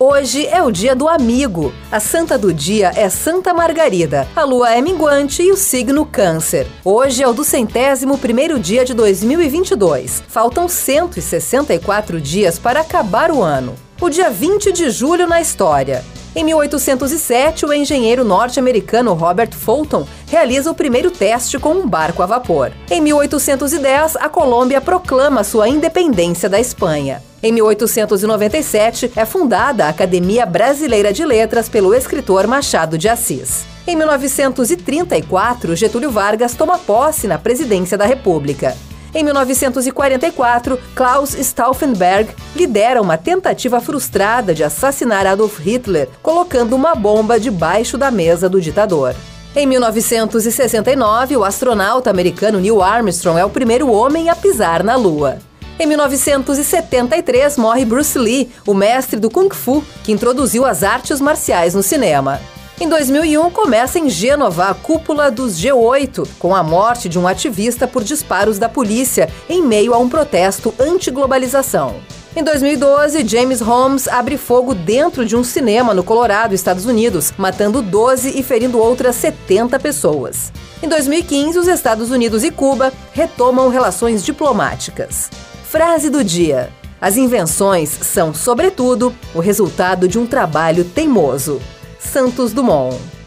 Hoje é o dia do amigo. A santa do dia é Santa Margarida. A lua é minguante e o signo Câncer. Hoje é o do centésimo primeiro dia de 2022. Faltam 164 dias para acabar o ano. O dia 20 de julho na história. Em 1807, o engenheiro norte-americano Robert Fulton realiza o primeiro teste com um barco a vapor. Em 1810, a Colômbia proclama sua independência da Espanha. Em 1897, é fundada a Academia Brasileira de Letras pelo escritor Machado de Assis. Em 1934, Getúlio Vargas toma posse na presidência da República. Em 1944, Klaus Stauffenberg lidera uma tentativa frustrada de assassinar Adolf Hitler, colocando uma bomba debaixo da mesa do ditador. Em 1969, o astronauta americano Neil Armstrong é o primeiro homem a pisar na Lua. Em 1973, morre Bruce Lee, o mestre do Kung Fu, que introduziu as artes marciais no cinema. Em 2001, começa em Gênova a cúpula dos G8, com a morte de um ativista por disparos da polícia em meio a um protesto anti-globalização. Em 2012, James Holmes abre fogo dentro de um cinema no Colorado, Estados Unidos, matando 12 e ferindo outras 70 pessoas. Em 2015, os Estados Unidos e Cuba retomam relações diplomáticas. Frase do dia: As invenções são, sobretudo, o resultado de um trabalho teimoso. Santos Dumont.